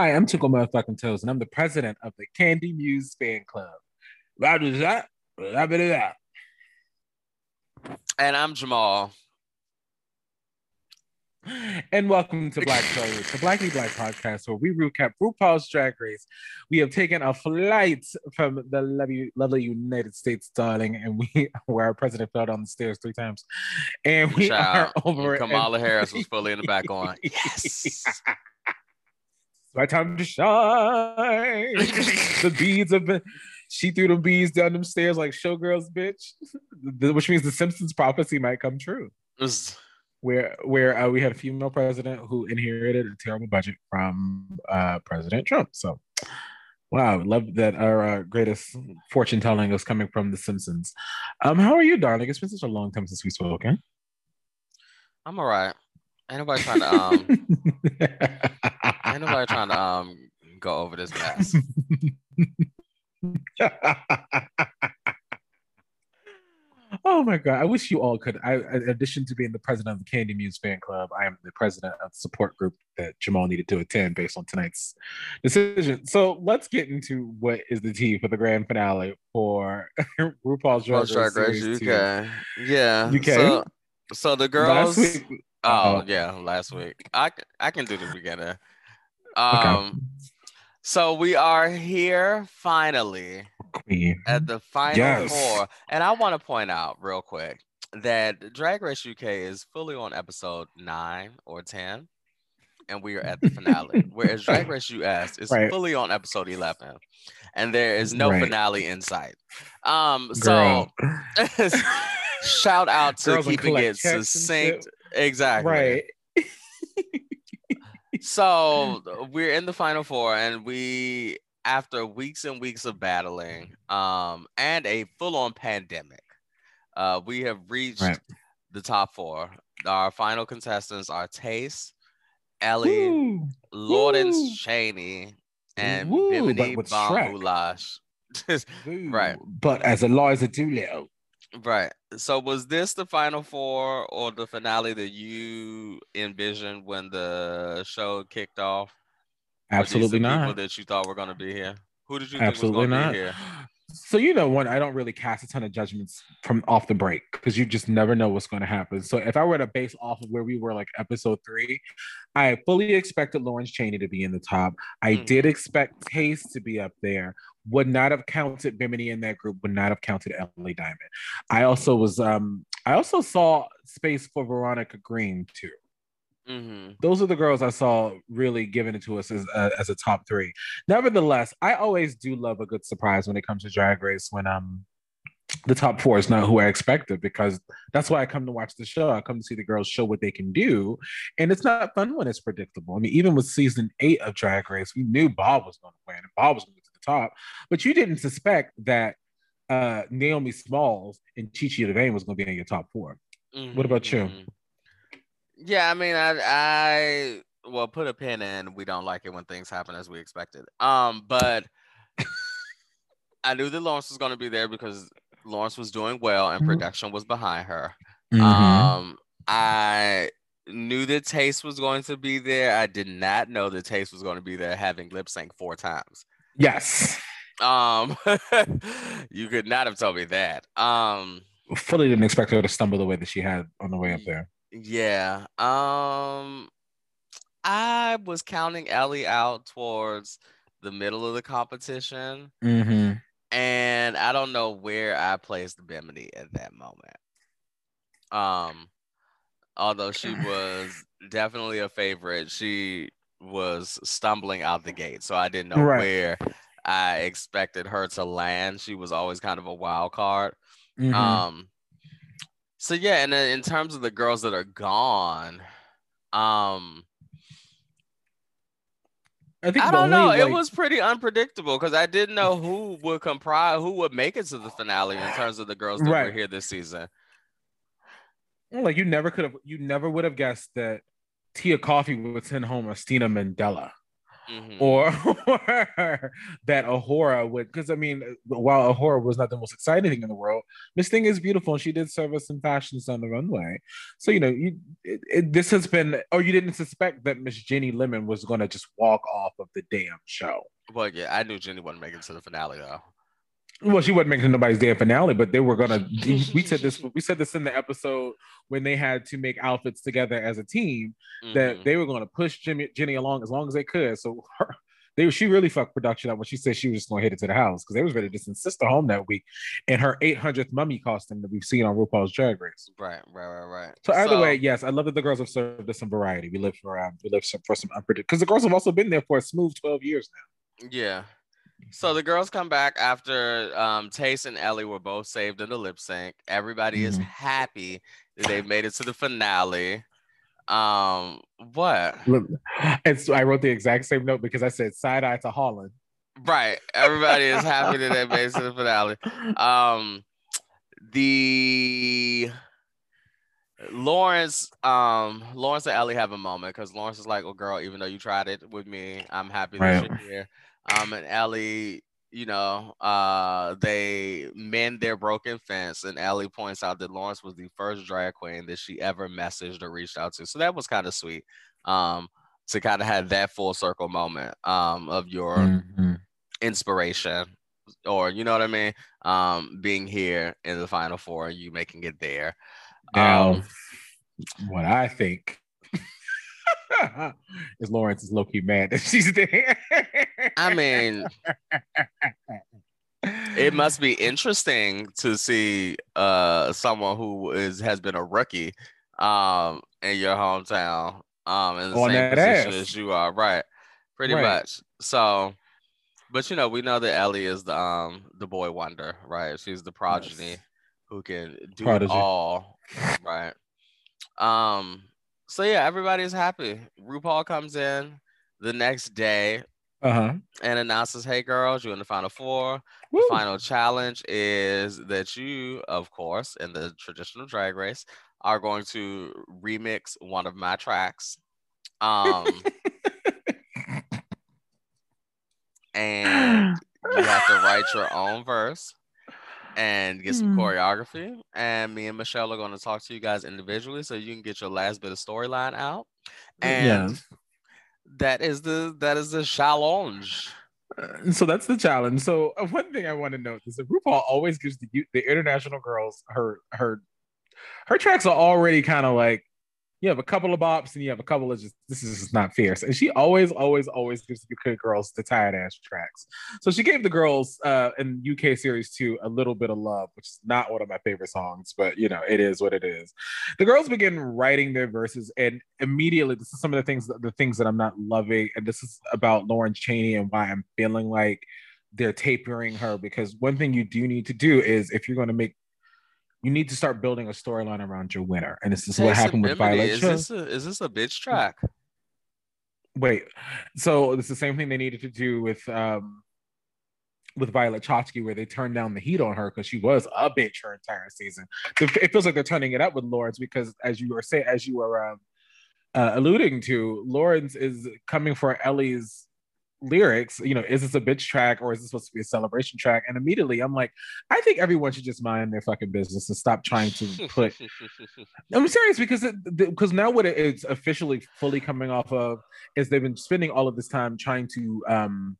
Hi, I'm Tickle Motherfucking Toes, and I'm the president of the Kandy Muse fan club. Roger that, that bit of that. And I'm Jamal. And welcome to Black Story, the Blackly Black podcast, where we recap RuPaul's Drag Race. We have taken a flight from the lovely, lovely United States, darling, and we where our president fell down the stairs three times, and we Shout are over. Kamala Harris was fully in the back on. Yes. It's my time to shine. the beads have been. She threw the beads down them stairs like showgirls, bitch. The- Which means the Simpsons prophecy might come true. Where where uh, we had a female president who inherited a terrible budget from uh, President Trump. So, wow, love that our uh, greatest fortune telling is coming from the Simpsons. Um, how are you, darling? It's been such a long time since we spoke. Okay. I'm all right. Ain't nobody trying to um ain't nobody trying to um go over this mess. oh my god! I wish you all could. I, in addition to being the president of the Kandy Muse fan club, I am the president of the support group that Jamal needed to attend based on tonight's decision. So let's get into what is the tea for the grand finale for RuPaul's Drag Drag Race Series two. UK. Yeah. UK? So, so the girls Last week, Oh Uh-oh. yeah, last week. I I can do the beginning. Um so we are here finally at the final Yes. four. And I want to point out real quick that Drag Race UK is fully on episode nine or 10, and we are at the finale. Whereas Drag Race US is Right. fully on episode 11, and there is no Right. finale in sight. Um, so shout out to Girls, keeping it succinct. Exactly. right. So we're in the final four, and we, after weeks and weeks of battling, um, and a full-on pandemic, uh, we have reached Right. the top four. Our final contestants are Tayce, Ellie, Woo. Lawrence Woo. Chaney, and Woo, Bimini with Shrek. Bon Boulash. Woo. Right. But as Eliza Doolittle. Right. So was this the final four or the finale that you envisioned when the show kicked off? Absolutely not. People that you thought were going to be here. Who did you Absolutely was going not. to be here? So you know, one I don't really cast a ton of judgments from off the break because you just never know what's going to happen. So if I were to base off of where we were, like episode three, I fully expected Lawrence Chaney to be in the top. I Mhm. did expect Tayce to be up there. Would not have counted Bimini in that group. Would not have counted Ellie Diamond. I also was. um I also saw space for Veronica Green too. hmm those are the girls I saw really giving it to us as a, as a top three. Nevertheless, I always do love a good surprise when it comes to Drag Race when um the top four is not who I expected because that's why I come to watch the show. I come to see the girls show what they can do, and it's not fun when it's predictable. I mean, even with season eight of Drag Race, we knew Bob was going to win and Bob was going to the top, but you didn't suspect that uh Naomi Smalls and Chi Chi DeVayne was going to be in your top four. What about you? mhm. Yeah, I mean, I, I, well, put a pin in. We don't like it when things happen as we expected. Um, but I knew that Lawrence was going to be there because Lawrence was doing well and Mhm. production was behind her. Mm-hmm. Um, I knew that Tayce was going to be there. I did not know that Tayce was going to be there, having lip sync four times. Yes. Um, you could not have told me that. Um, fully didn't expect her to stumble the way that she had on the way up there. yeah. Um, I was counting Ellie out towards the middle of the competition, Mm-hmm. and I don't know where I placed Bimini at that moment. Um, although she was definitely a favorite, she was stumbling out the gate, so I didn't know Right. where I expected her to land. She was always kind of a wild card. Mm-hmm. Um, so yeah, and then in terms of the girls that are gone, um, I think I don't know. only, It was pretty unpredictable because I didn't know who would comprise, who would make it to the finale in terms of the girls that were here this season. like you never could have, you never would have guessed that Tia Kofi would send home Asttina Mandella. mm-hmm. or, or that A'Whora would. Because I mean, while A'Whora was not the most exciting thing in the world, Miss Thing is beautiful, and she did serve us some fashions on the runway. So you know, you it, it, this has been, or you didn't suspect that Miss Ginny Lemon was going to just walk off of the damn show. Well, yeah, I knew Jenny wouldn't make it to the finale though. Well, she wasn't making nobody's damn finale, but they were gonna. we said this. We said this in the episode when they had to make outfits together as a team. Mm-hmm. That they were going to push Jimmy Ginny along as long as they could. So her, they she really fucked production up when she said she was just going to hit it to the house because they was ready to send sister home that week in her 800th mummy costume that we've seen on RuPaul's Drag Race. Right, right, right, right. So either so, way, yes, I love that the girls have served us some variety. We live for um, we live for some unpredictable because the girls have also been there for a smooth 12 years now. Yeah, so the girls come back after um, Tayce and Ellie were both saved in the lip sync. Everybody mm-hmm. is happy that they've made it to the finale. Um, what? It's I wrote the exact same note because I said side eye to Holland. Right. Everybody is happy that they made it to the finale. Um, the Lawrence, um, Lawrence and Ellie have a moment because Lawrence is like, "Well, girl, even though you tried it with me, I'm happy that right. you're here." Um, and Ellie, you know, uh, they mend their broken fence, and Ellie points out that Lawrence was the first drag queen that she ever messaged or reached out to. So that was kind of sweet, um, to kind of have that full circle moment, um, of your mm-hmm. inspiration, or you know what I mean, um, being here in the final four and you making it there. Now, um, what I think is Lawrence is low key mad that she's there. I mean, it must be interesting to see uh someone who is has been a rookie um in your hometown um in the On same position ass. as you are, right? Pretty right. much. So, but you know, we know that Ellie is the um the boy wonder, right? She's the progeny yes. who can do Prodigy. it all, right? Um, so yeah, everybody's happy. RuPaul comes in the next day uh-huh. and announces, "Hey girls, you're in the final four. Woo. The final challenge is that you, of course, in the traditional drag race, are going to remix one of my tracks." Um, and you have to write your own verse and get some mm. choreography. And me and Michelle are going to talk to you guys individually so you can get your last bit of storyline out. And yes. that is the that is the challenge. Uh, so that's the challenge. So uh, one thing I want to note is that RuPaul always gives the the international girls her her her tracks are already kind of like you have a couple of bops and you have a couple of just this is just not fierce. And she always, always, always gives the good girls the tired ass tracks. So she gave the girls uh in UK series two a little bit of love, which is not one of my favorite songs, but you know, it is what it is. The girls begin writing their verses, and immediately this is some of the things the things that I'm not loving, and this is about Lawrence Chaney and why I'm feeling like they're tapering her because one thing you do need to do is if you're going to make you need to start building a storyline around your winner. And this is what happened with Violet. Is this, a, is this a bitch track? Wait, so it's the same thing they needed to do with um with Violet Chachki, where they turned down the heat on her because she was a bitch her entire season. So It feels like they're turning it up with Lawrence because, as you were saying, as you were um, uh, alluding to, Lawrence is coming for Ellie's lyrics, you know, is this a bitch track or is this supposed to be a celebration track? And immediately I'm like, I think everyone should just mind their fucking business and stop trying to put. I'm serious because it, because now what it's officially fully coming off of is they've been spending all of this time trying to um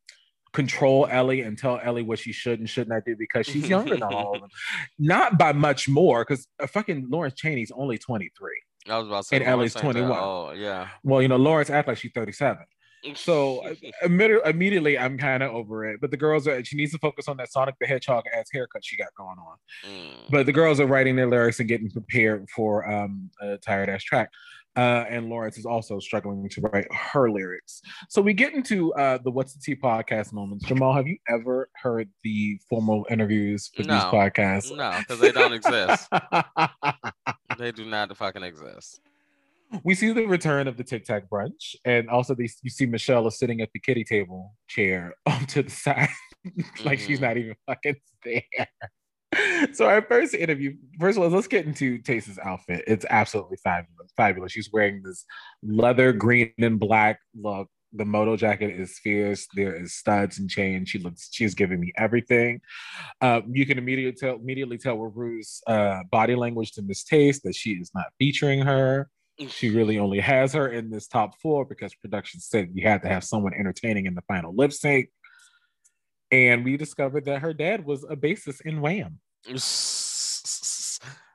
control Ellie and tell Ellie what she should and should not do because she's younger than all of them. Not by much more, because a fucking Lawrence Chaney's only 23. I was about to say, and Ellie's 21. Oh, yeah. Well, you know, Lawrence acts like she's 37. So immediately, I'm kind of over it. But the girls are. She needs to focus on that Sonic the Hedgehog ass haircut she got going on. Mm. But the girls are writing their lyrics and getting prepared for um, a tired ass track. Uh, and Lawrence is also struggling to write her lyrics. So we get into uh, the What's the Tea podcast moments. Jamal, have you ever heard the formal interviews for no, these podcasts? No, because they don't exist. they do not fucking exist we see the return of the Tic Tac brunch, and also you see Michelle is sitting at the kitty table chair off to the side, like mm-hmm. she's not even fucking there. so our first interview, first of all, let's get into Tayce's outfit. It's absolutely fabulous. Fabulous. She's wearing this leather green and black look The moto jacket is fierce. There is studs and chains. She looks. She's giving me everything. Uh, you can immediately tell immediately tell with Ru's uh, body language to Miss Tayce that she is not featuring her. She really only has her in this top four because production said you had to have someone entertaining in the final lip sync. And we discovered that her dad was a bassist in Wham.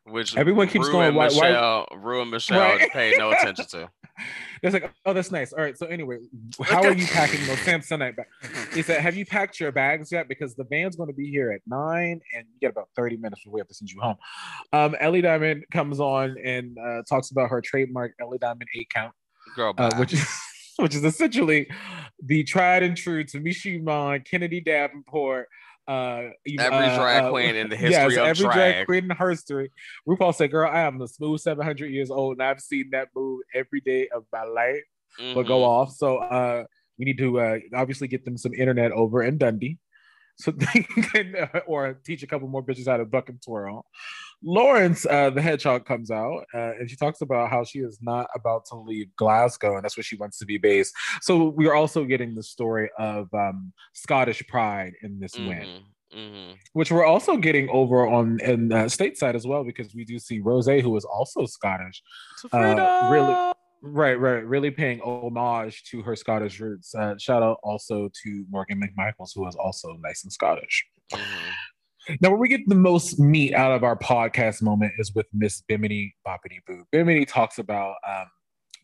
Which everyone keeps Ru going. Why, why, Michelle, Ru and Michelle Right. paid no attention to. It's like, oh, that's nice. All right. So anyway, how are you packing those Samsonite bags? He said, have you packed your bags yet? Because the van's going to be here at nine, and you get about thirty minutes before we have to send you home. Um, Ellie Diamond comes on and uh, talks about her trademark Ellie Diamond eight count, Girl, uh, which is which is essentially the tried and true Tamisha Iman, Kennedy Davenport. Uh, Every uh, drag uh, queen in the yes, history of every drag. drag queen in history. RuPaul said, "Girl, I am the smooth 700 years old, and I've seen that move every day of my life." but go Mhm. off. So uh, we need to uh, obviously get them some internet over in Dundee, so they can uh, or teach a couple more bitches how to buck and twirl. Lawrence, uh, the hedgehog, comes out uh, and she talks about how she is not about to leave Glasgow and that's where she wants to be based. So we are also getting the story of um, Scottish pride in this win Mhm. Mhm. which we're also getting over on in uh, stateside as well because we do see Rose, who is also Scottish, Uh, really- right, right, really paying homage to her Scottish roots. Uh, shout out also to Morgan McMichaels, who is also nice and Scottish. Mhm. Now, where we get the most meat out of our podcast moment is with Miss Bimini Boppity Boo. Bimini talks about um,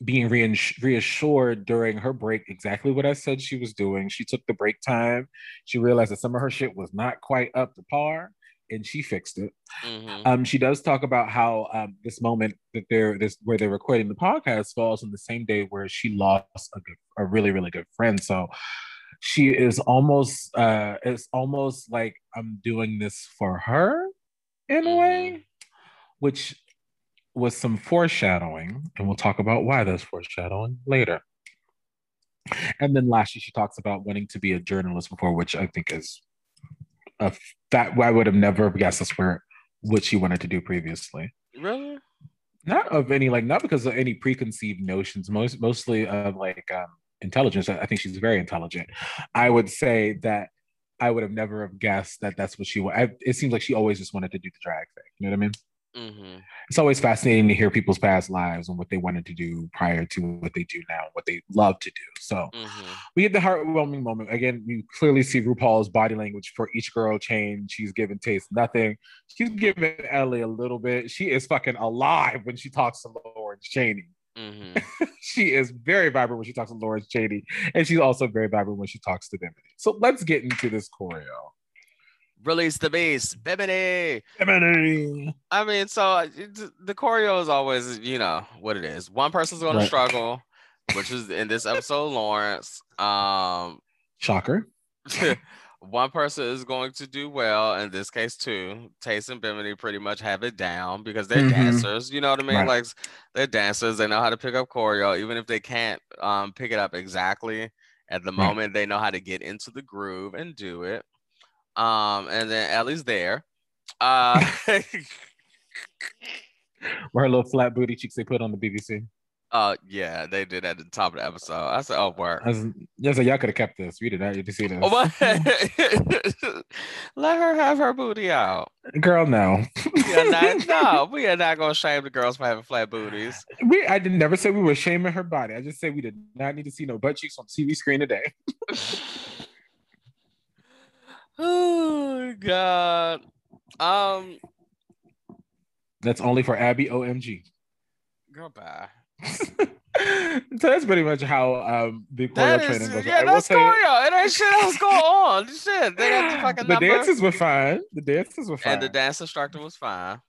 being reassured during her break exactly what I said she was doing. She took the break time. She realized that some of her shit was not quite up to par, and she fixed it. Mhm. Um, she does talk about how um, this moment that they're this where they're recording the podcast falls on the same day where she lost a good, a really really good friend. So she is almost uh, it's almost like I'm doing this for her in a way, which was some foreshadowing, and we'll talk about why there's foreshadowing later. And then lastly, she talks about wanting to be a journalist before, which I think is that I would have never guessed that's where what she wanted to do previously. Really? Not of any like not because of any preconceived notions, most mostly of like um intelligence. I I think she's very intelligent. I would say that I would have never have guessed that that's what she I, It seems like she always just wanted to do the drag thing. You know what I mean? Mm-hmm. It's always fascinating to hear people's past lives and what they wanted to do prior to what they do now, what they love to do. So Mm-hmm. we get the heartwarming moment. Again, you clearly see RuPaul's body language for each girl change. She's giving Tayce nothing. She's giving Ellie a little bit. She is fucking alive when she talks to Lawrence Chaney. Mm-hmm. She is very vibrant when she talks to Lawrence Chaney. And she's also very vibrant when she talks to Bimini. So let's get into this choreo. Release the beast, Bimini. Bimini. I mean, so uh, the choreo is always, you know, what it is. One person's going Right. to struggle, which is in this episode, Lawrence. Um, Shocker. one person is going to do well. In this case, too. Tayce and Bimini pretty much have it down because they're Mhm. dancers. You know what I mean? Right. Like they're dancers. They know how to pick up choreo, even if they can't um, pick it up exactly at the Right. moment. They know how to get into the groove and do it. Um, and then Ellie's there. Uh, her little flat booty cheeks they put on the BBC. uh, yeah, they did at the top of the episode. I said, "Oh, work." I was, yeah, so y'all could have kept this. We did not need to see this. Oh? Let her have her booty out. Girl, no. We are not, no, we are not gonna shame the girls for having flat booties. We I did never say we were shaming her body. I just said we did not need to see no butt cheeks on TV screen today. Oh God. Um, That's only for Abby OMG. girl, bye. so that's pretty much how um the choreo That training is, goes. yeah, that's choreo. It ain't shit else going on. Shit, they got the fucking the number. dances were fine. The dances were fine. and the dance instructor was fine.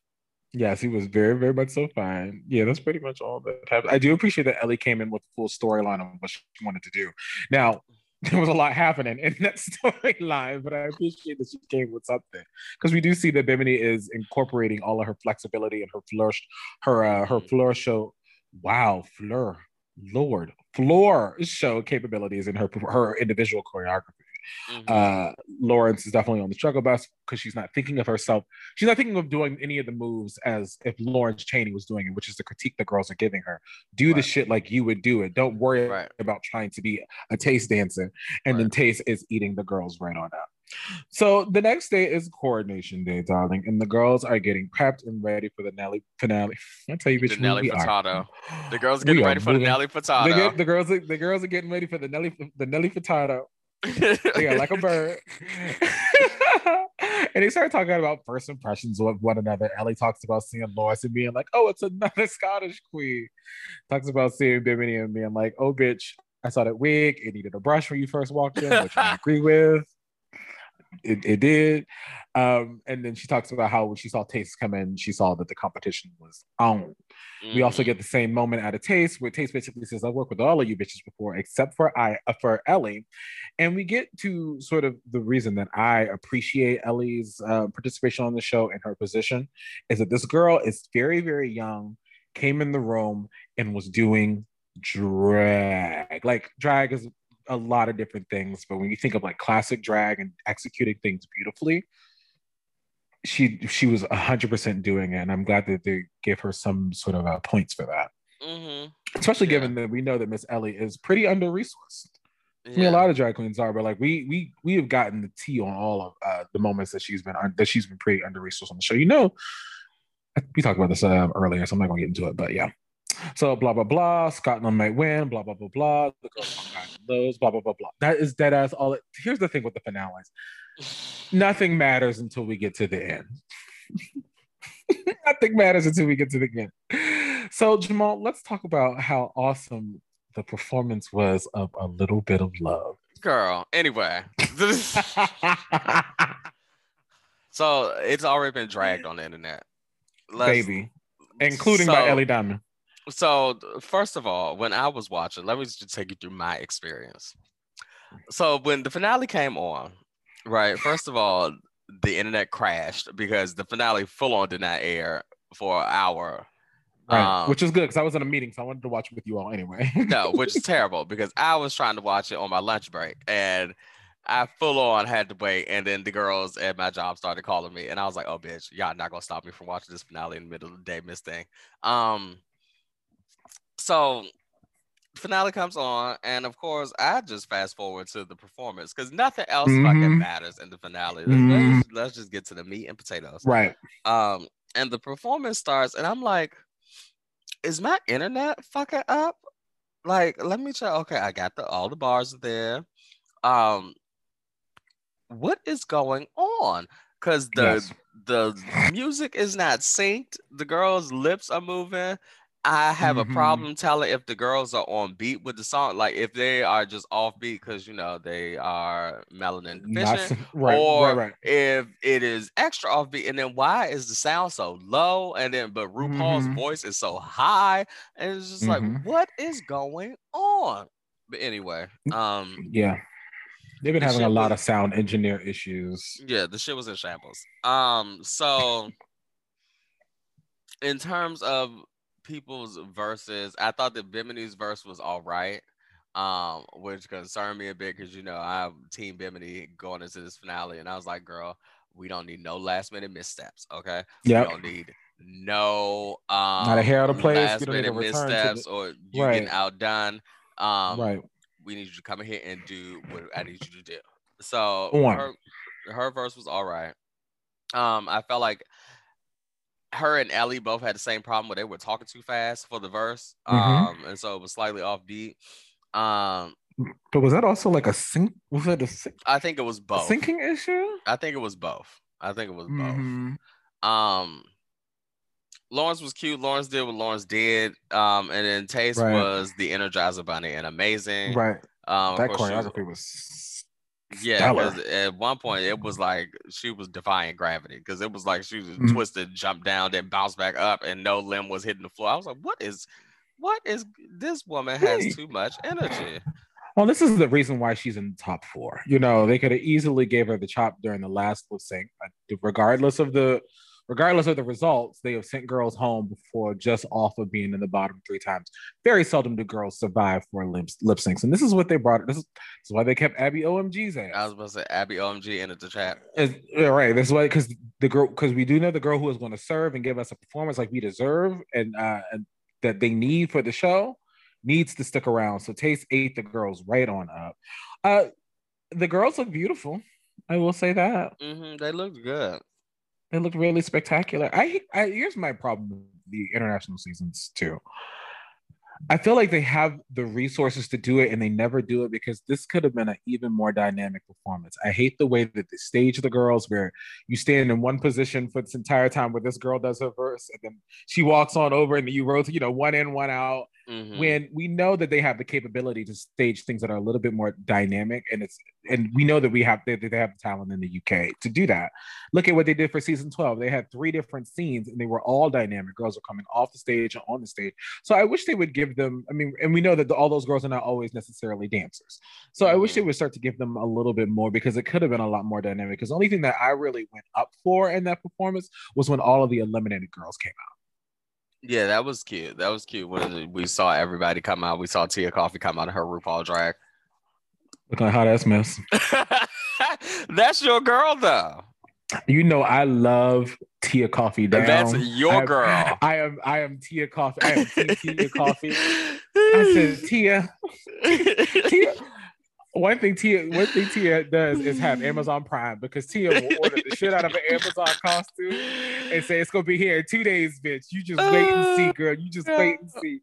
yes, he was very, very much so fine. Yeah, that's pretty much all that happened. I do appreciate that Ellie came in with the full storyline of what she wanted to do. Now, there was a lot happening in that storyline, but I appreciate that she came with something because we do see that Bimini is incorporating all of her flexibility and her flourish, her uh, her floor show. Wow, floor, Lord, floor show capabilities in her her individual choreography. Mm-hmm. Uh, Lawrence is definitely on the struggle bus because she's not thinking of herself. She's not thinking of doing any of the moves as if Lawrence Chaney was doing it, which is the critique the girls are giving her. Do right. the shit like you would do it. Don't worry right. about trying to be a taste dancer. And right. then Tayce is eating the girls right on out. So the next day is coordination day, darling, and the girls are getting prepped and ready for the Nelly finale. I tell you, bitch, the Nelly Furtado. The girls are getting ready for the Nelly Furtado. The, the, girls, are, the girls are getting ready for the Nelly, the Nelly Furtado. Are like a bird. and they started talking about first impressions with one another. Ellie talks about seeing Lois and being like, "Oh, it's another Scottish queen." Talks about seeing Bimini and being like, "Oh, bitch, I saw that wig. It needed a brush when you first walked in, which I agree with." it, it did. Um, and then she talks about how when she saw Tayce come in, she saw that the competition was on. Mm. We also mm. get the same moment out of Tayce where Tayce basically says, "I've worked with all of you bitches before, except for I uh, for Ellie," and we get to sort of the reason that I appreciate Ellie's uh, participation on the show and her position is that this girl is very very young, came in the room and was doing drag. Like drag is a lot of different things, but when you think of like classic drag and executing things beautifully, she she was hundred percent doing it, and I'm glad that they give her some sort of uh, points for that. Mm-hmm. Especially yeah. given that we know that Miss Ellie is pretty under resourced. Yeah. I mean, a lot of drag queens are, but like we we we have gotten the tea on all of uh, the moments that she's been that she's been pretty under resourced on the show. You know, we talked about this uh, earlier, so I'm not gonna get into it, but yeah. So blah blah blah. Scotland might win. Blah blah blah blah. The girls those. Blah blah blah blah. That is dead ass all. It, here's the thing with the finales. Nothing matters until we get to the end. Nothing matters until we get to the end. So Jamal, let's talk about how awesome the performance was of a little bit of love. Girl. Anyway. so it's already been dragged on the internet. Let's, Baby. Including so, by Ellie Diamond. So first of all, when I was watching, let me just take you through my experience. So when the finale came on, right? First of all, the internet crashed because the finale full on did not air for an hour. Right. Um, which is good because I was in a meeting, so I wanted to watch it with you all anyway. no, which is terrible because I was trying to watch it on my lunch break and I full on had to wait. And then the girls at my job started calling me, and I was like, "Oh, bitch, y'all not gonna stop me from watching this finale in the middle of the day, Miss Thing." Um, so finale comes on, and of course, I just fast forward to the performance because nothing else mm-hmm. fucking matters in the finale. Mm-hmm. Let's, let's, just get to the meat and potatoes. Right. Um, and the performance starts, and I'm like, is my internet fucking up? Like, let me check. Okay, I got the all the bars there. Um, what is going on? Because the yes. the music is not synced. The girls' lips are moving. I have mm-hmm. a problem telling if the girls are on beat with the song, like if they are just off beat because you know they are melanin deficient, right, or right, right. if it is extra off beat. And then why is the sound so low? And then but RuPaul's mm-hmm. voice is so high, and it's just mm-hmm. like what is going on? But anyway, um, yeah, they've been the having a lot was, of sound engineer issues. Yeah, the shit was in shambles. Um, so in terms of people's verses. I thought that Bimini's verse was all right, um, which concerned me a bit because you know I have Team Bimini going into this finale, and I was like, girl, we don't need no last minute missteps. Okay, yeah, we don't need no um not a hair out of place. Last minute missteps the... or you right. getting outdone. Um, right. We need you to come in here and do what I need you to do. So her, her verse was all right. Um, I felt like her and Ellie both had the same problem where they were talking too fast for the verse. Mm-hmm. Um, and so it was slightly offbeat. Um, but was that also like a sync? Was that a sync? I think it was both. Syncing issue? I think it was both. I think it was mm-hmm. both. Um, Lawrence was cute. Lawrence did what Lawrence did. Um, and then Tayce right. was the Energizer Bunny and amazing. Right. Um, that choreography was yeah, because at one point it was like she was defying gravity because it was like she was mm-hmm. twisted, jumped down, then bounced back up, and no limb was hitting the floor. I was like, what is, what is this woman has too much energy. Well, this is the reason why she's in the top four. You know, they could have easily gave her the chop during the last lip sync, regardless of the regardless of the results, they have sent girls home before just off of being in the bottom three times. Very seldom do girls survive for lip, lip syncs, and this is what they brought. This is, this is why they kept Abby OMG's ass. I was about to say Abby OMG in the chat. Is, right. This is why because the girl because we do know the girl who is going to serve and give us a performance like we deserve and uh and that they need for the show needs to stick around. So Tayce ate the girls right on up. Uh the girls look beautiful. I will say that. Mm-hmm, they looked good. They looked really spectacular. I, I here's my problem with the international seasons too. I feel like they have the resources to do it and they never do it because this could have been an even more dynamic performance. I hate the way that they stage the girls where you stand in one position for this entire time where this girl does her verse and then she walks on over and you rotate, you know, one in, one out. Mm-hmm. When we know that they have the capability to stage things that are a little bit more dynamic and it's and we know that we have that they have the talent in the UK to do that. Look at what they did for season 12. They had three different scenes and they were all dynamic. Girls are coming off the stage and on the stage. So I wish they would give them, I mean, and we know that the, all those girls are not always necessarily dancers. So I wish they mm-hmm. would start to give them a little bit more because it could have been a lot more dynamic. Because the only thing that I really went up for in that performance was when all of the eliminated girls came out. Yeah, that was cute. That was cute when we saw everybody come out. We saw Tia Kofi come out of her RuPaul drag. Looking like hot ass mess. That's your girl, though. You know, I love Tia Kofi down. That's your I, girl. I am. I am Tia Kofi. I am Tia, Tia Kofi. I said Tia. Tia. One thing Tia, one thing Tia does is have Amazon Prime because Tia will order the shit out of an Amazon costume and say it's gonna be here in two days, bitch. You just wait and see, girl. You just wait and see.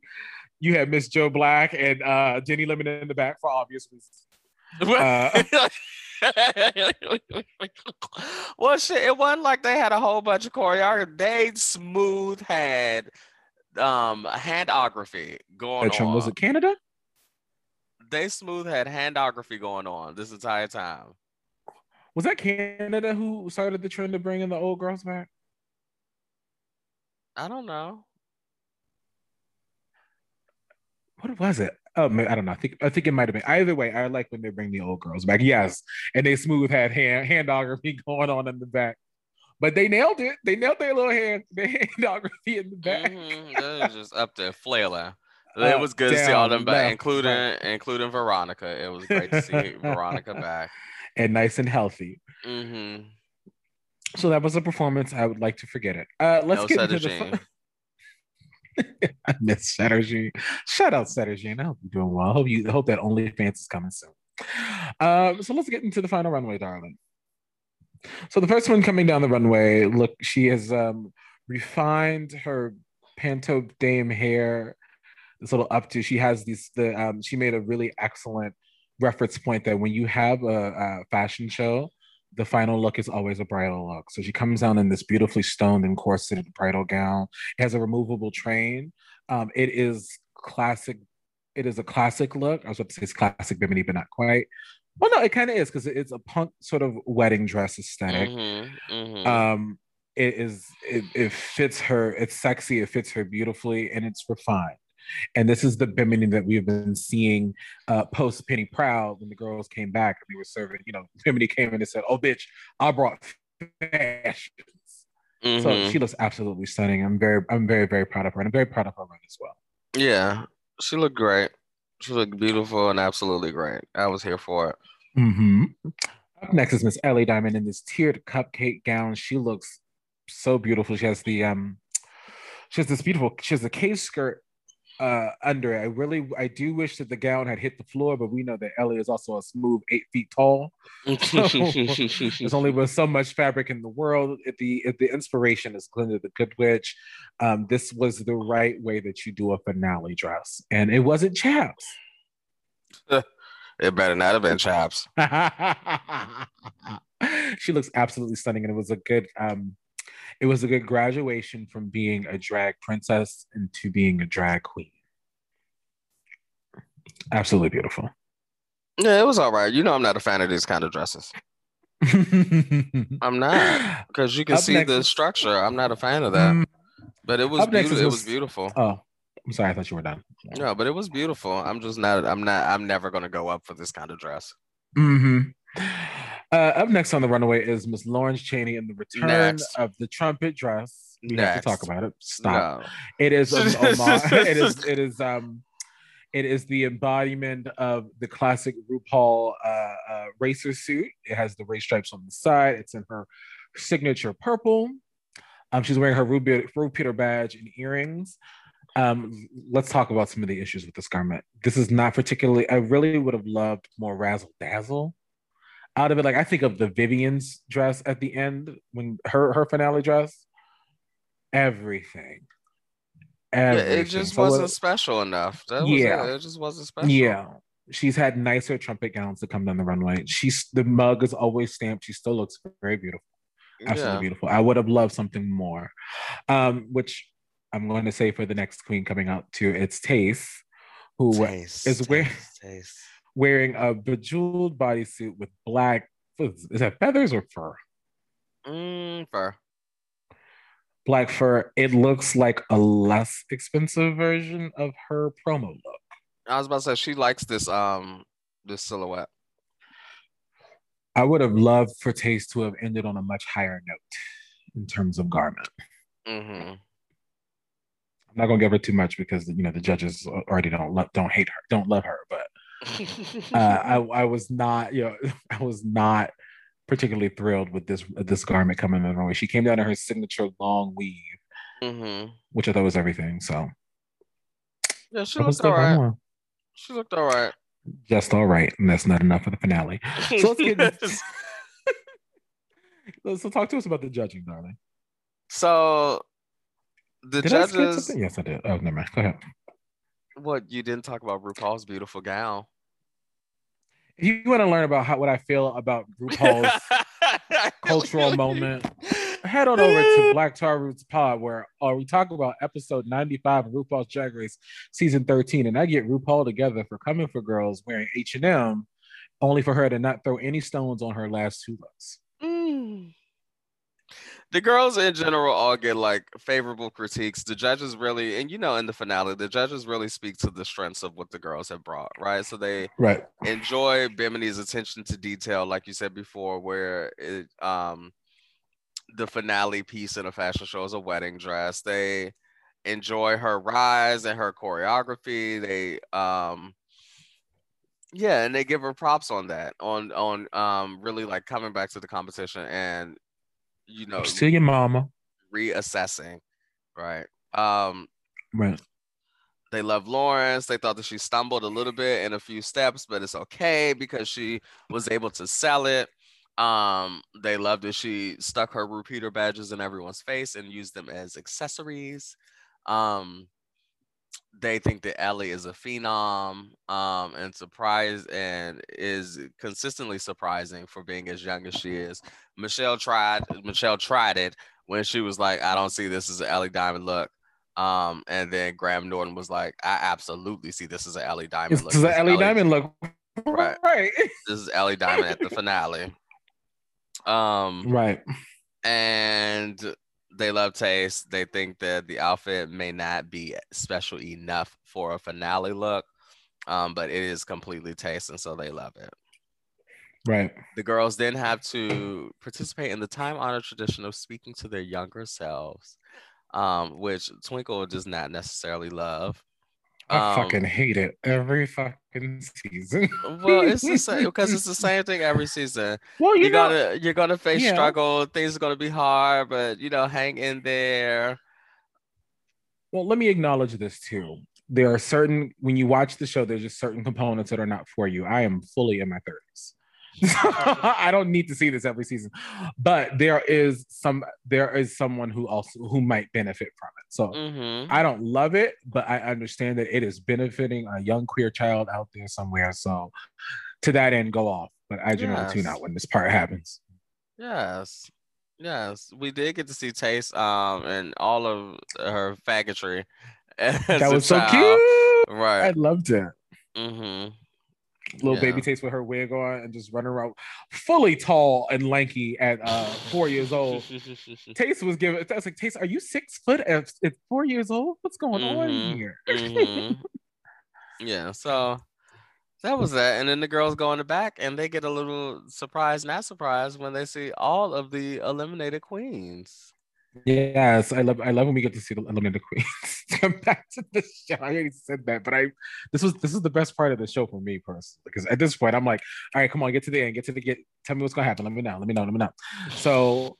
You have Miss Joe Black and uh, Ginny Lemon in the back for obvious reasons. Uh, well, shit, it wasn't like they had a whole bunch of choreography. They smooth had um handography going on. Was it Canada? They smooth had handography going on this entire time. Was that Canada who started the trend of bringing the old girls back? I don't know. What was it? Oh, I don't know. I think I think it might have been. Either way, I like when they bring the old girls back. Yes, and they smooth had hand handography going on in the back, but they nailed it. They nailed their little hand their handography in the back. Mm-hmm. just up there flailing. It was good to see all them back, including right. including Veronica. It was great to see Veronica back and nice and healthy. Mm-hmm. So that was a performance. I would like to forget it. Uh, let's no get into the. I miss Sedergy. Shout out Sedergy. I hope you're doing well. I hope you I hope that OnlyFans is coming soon. Um, so let's get into the final runway, darling. So the first one coming down the runway, look, she has um, refined her panto dame hair. This little up to she has these the um, she made a really excellent reference point that when you have a, a fashion show the final look is always a bridal look. So she comes down in this beautifully stoned and corseted bridal gown. It has a removable train. Um, it is classic. It is a classic look. I was about to say it's classic Bimini, but not quite. Well, no, it kind of is because it's a punk sort of wedding dress esthetic mm-hmm, mm-hmm. Um, it is. It, it fits her. It's sexy. It fits her beautifully, and it's refined. And this is the Bimini that we've been seeing uh, post Penny Proud when the girls came back and they were serving, you know, Bimini came in and said, Oh, bitch, I brought fashions. Mm-hmm. So she looks absolutely stunning. I'm very, I'm very, very proud of her. And I'm very proud of her run as well. Yeah, she looked great. She looked beautiful and absolutely great. I was here for it. Mm-hmm. Up next is Miss Ellie Diamond in this tiered cupcake gown. She looks so beautiful. She has the um, she has this beautiful. She has a K skirt uh, under it. I really, I do wish that the gown had hit the floor, but we know that Ellie is also a smooth eight feet tall. there's only was so much fabric in the world. If the if the inspiration is Glinda the Good Witch, um, this was the right way that you do a finale dress, and it wasn't chaps. it better not have been chaps. she looks absolutely stunning, and it was a good um, it was a good graduation from being a drag princess into being a drag queen. Absolutely beautiful. Yeah, it was all right. You know, I'm not a fan of these kind of dresses. I'm not because you can Up see the structure. I'm not a fan of that. Mm. But it was beautiful. It was beautiful. Oh, I'm sorry. I thought you were done. No, but it was beautiful. I'm just not. I'm not. I'm never gonna go up for this kind of dress. Hmm. Uh, up next on the runaway is Miss Lawrence Chaney in the return Next. of the trumpet dress. We have Next. to talk about it. Stop. No. It is a it is it is um it is the embodiment of the classic RuPaul uh, uh, racer suit. It has the race stripes on the side. It's in her signature purple. Um, she's wearing her Ruby, Ru Peter badge and earrings. Um, let's talk about some of the issues with this garment. This is not particularly. I really would have loved more razzle dazzle out of it. Like I think of the Vivienne's dress at the end when her her finale dress. Everything. Yeah, Everything. it just So wasn't special enough. That was Yeah. it. It just wasn't special. yeah. She's had nicer trumpet gowns to come down the runway. She's the mug is always stamped. She still looks very beautiful. Absolutely Yeah. beautiful. I would have loved something more. Um, which I'm going to say for the next queen coming out too, it's Tace, who Taste, is where- taste, taste. Wearing a bejeweled bodysuit with black is that feathers or fur? Mm, fur. Black fur. It looks like a less expensive version of her promo look. I was about to say she likes this um this silhouette. I would have loved for Tayce to have ended on a much higher note in terms of garment. Mm-hmm. I'm not gonna give her too much because you know the judges already don't love, don't hate her, don't love her. But uh, I I was not you know I was not particularly thrilled with this this garment coming in the runway. She came down in her signature long weave, mm-hmm. which I thought was everything. So Yeah, she I looked all right. like, "Oh, She looked all right. just all right, and that's not enough for the finale. So let's get into- so talk to us about the judging, darling. so the Did I skip judges. something? Yes, I did. Oh, never mind. Go ahead. What you didn't talk about RuPaul's beautiful gown. If you want to learn about how what I feel about RuPaul's cultural moment, head on over to Black To Our Roots Pod, where uh, we talk about episode 95 of RuPaul's Drag Race season 13. And I get RuPaul together for coming for girls wearing H&M, only for her to not throw any stones on her last two looks. Mm. The girls in general all get like favorable critiques. The judges really, and you know, in the finale, the judges really speak to the strengths of what the girls have brought, right? So they Right. enjoy Bimini's attention to detail, like you said before, where it um the finale piece in a fashion show is a wedding dress. They enjoy her rise and her choreography. They um yeah, and they give her props on that, on on um really like coming back to the competition and you know Still your mama. reassessing, right? Um Right. they love Lawrence. They thought that she stumbled a little bit in a few steps, but it's okay because she was able to sell it. Um, they loved that she stuck her Ru Peter badges in everyone's face and used them as accessories. Um, they think that Ellie is a phenom, um, and surprise and is consistently surprising for being as young as she is. Michelle tried. Michelle tried it when she was like, "I don't see this as an Ellie Diamond look." Um, and then Graham Norton was like, I absolutely see this as an Ellie Diamond It's look. This is an Ellie Diamond look. Right. Right. This is Ellie Diamond at the finale. Um, Right. and they love taste. They think that the outfit may not be special enough for a finale look, um, but it is completely taste, and so they love it. Right. The girls then have to participate in the time-honored tradition of speaking to their younger selves, um, which Twinkle does not necessarily love. I Um, fucking hate it every fucking season. Well, it's the same because it's the same thing every season. well, you You're know, gonna you're gonna face Yeah. struggle. Things are gonna be hard, but you know, hang in there. Well, let me acknowledge this too. There are certain when you watch the show, there's just certain components that are not for you. I am fully in my 30s. I don't need to see this every season. But there is some there is someone who also who might benefit from it. So Mm-hmm. I don't love it, but I understand that it is benefiting a young queer child out there somewhere. So to that end, go off. But I generally Yes. tune out when this part happens. Yes, yes, we did get to see Tayce um and all of her faggotry. That was so child. cute. Right, I loved it. Mm-hmm. Little Yeah. baby taste with her wig on and just running around fully tall and lanky at uh four years old. Tayce was given I was like, Tayce, are you six foot at, at four years old? What's going Mhm. on here? Mhm. Yeah. So That was that. And then the girls go in the back and they get a little surprise, not surprised, when they see all of the eliminated queens. Yes, I love I love when we get to see the eliminated queens. Come back to the show. I already said that, but I this was this is the best part of the show for me personally. Because at this point, I'm like, all right, come on, get to the end, get to the get. Tell me what's gonna happen. Let me know. Let me know. Let me know. So,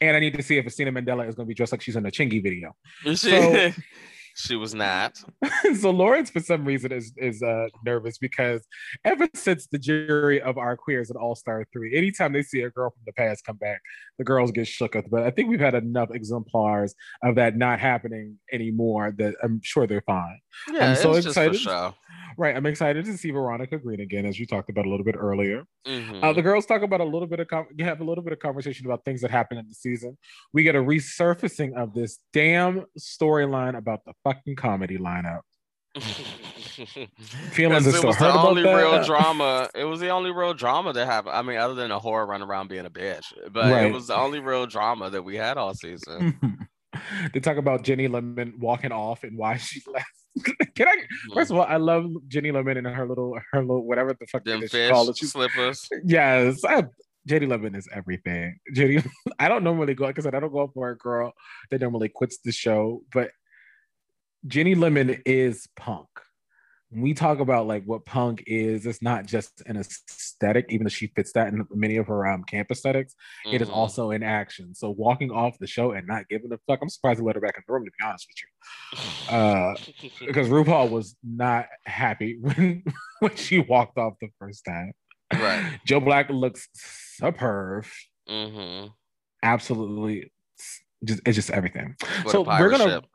and I need to see if Asttina Mandella is gonna be dressed like she's in a Chingy video. So, she was not. so Lawrence, for some reason, is is uh, nervous because ever since the jury of our queers at All Star Three, anytime they see a girl from the past come back, the girls get shook up. But I think we've had enough exemplars of that not happening anymore that I'm sure they're fine. Yeah, I'm so excited. Right, I'm excited to see Veronica Green again, as you talked about a little bit earlier. Mhm. Uh, the girls talk about a little bit of com- have a little bit of conversation about things that happened in the season. We get a resurfacing of this damn storyline about the fucking comedy lineup. Feelings 'Cause are it still was hurt the about only real that. drama. It was the only real drama that happened. I mean, other than a whore running around being a bitch, but Right. it was the only real drama that we had all season. they talk about Ginny Lemon walking off and why she left. Can I? Mm-hmm. First of all, I love Ginny Lemon and her little, her little, whatever the fuck Them they fish call it. She's- slippers. Yes, I, Ginny Lemon is everything. Ginny, I don't normally go, like I I don't go up for a girl that normally quits the show, but Ginny Lemon is punk. When we talk about like what punk is, it's not just an aesthetic, even though she fits that in many of her um, camp aesthetics. It is Mhm. also in action. So walking off the show and not giving a fuck, I'm surprised they let her back in the room. To be honest with you, uh, because RuPaul was not happy when when she walked off the first time. Right. Joe Black looks superb. hmm Absolutely, just it's just everything. With so we're gonna ship.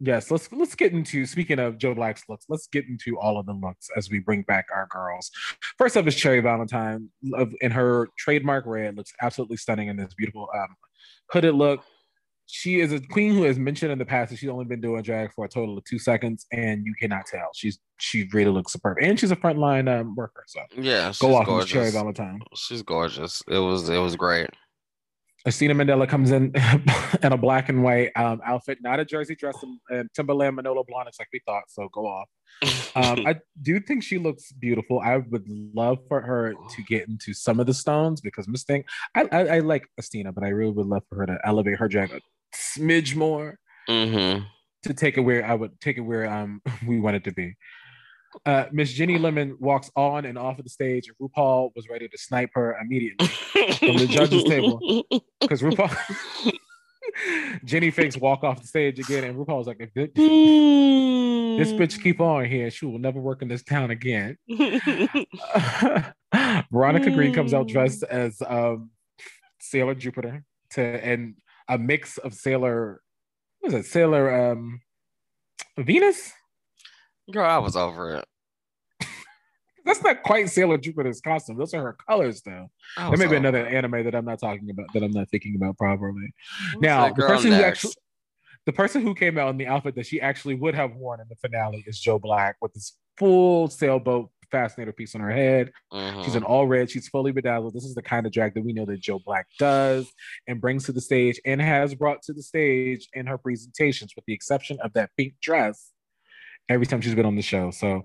Yes, let's let's get into speaking of Joe Black's looks. Let's get into all of the looks as we bring back our girls. First up is Cherry Valentine of in her trademark red. Looks absolutely stunning in this beautiful um, hooded look. She is a queen who has mentioned in the past that she's only been doing drag for a total of two seconds, and you cannot tell. She's she really looks superb, and she's a frontline um, worker. So Yeah, go off. Cherry Valentine. She's gorgeous. It was it was great. Asttina Mandella comes in in a black and white um, outfit, not a jersey dress and, and Timberland Manolo Blahniks like we thought. So go off. Um, I do think she looks beautiful. I would love for her to get into some of the stones because Miss Thing, I, I, I like Asttina, but I really would love for her to elevate her drag a smidge more hmm to take it where I would take it where um we want it to be. Uh, Miss Ginny Lemon walks on and off of the stage. and RuPaul was ready to snipe her immediately From the judges' table. because RuPaul. Ginny fakes walk off the stage again, and RuPaul was like, "If this, this bitch keep on here, she will never work in this town again." Veronica Green comes out dressed as um, Sailor Jupiter to and a mix of Sailor, what is it, Sailor um, Venus? Girl, I was over it. That's not quite Sailor Jupiter's costume. Those are her colors, though. There may be another it. anime that I'm not talking about that I'm not thinking about properly. Who's Now, the person who actually the person who came out in the outfit that she actually would have worn in the finale is Joe Black with this full sailboat fascinator piece on her head. She's Mhm. in all red. She's fully bedazzled. This is the kind of drag that we know that Joe Black does and brings to the stage and has brought to the stage in her presentations, with the exception of that pink dress. Every time she's been on the show. So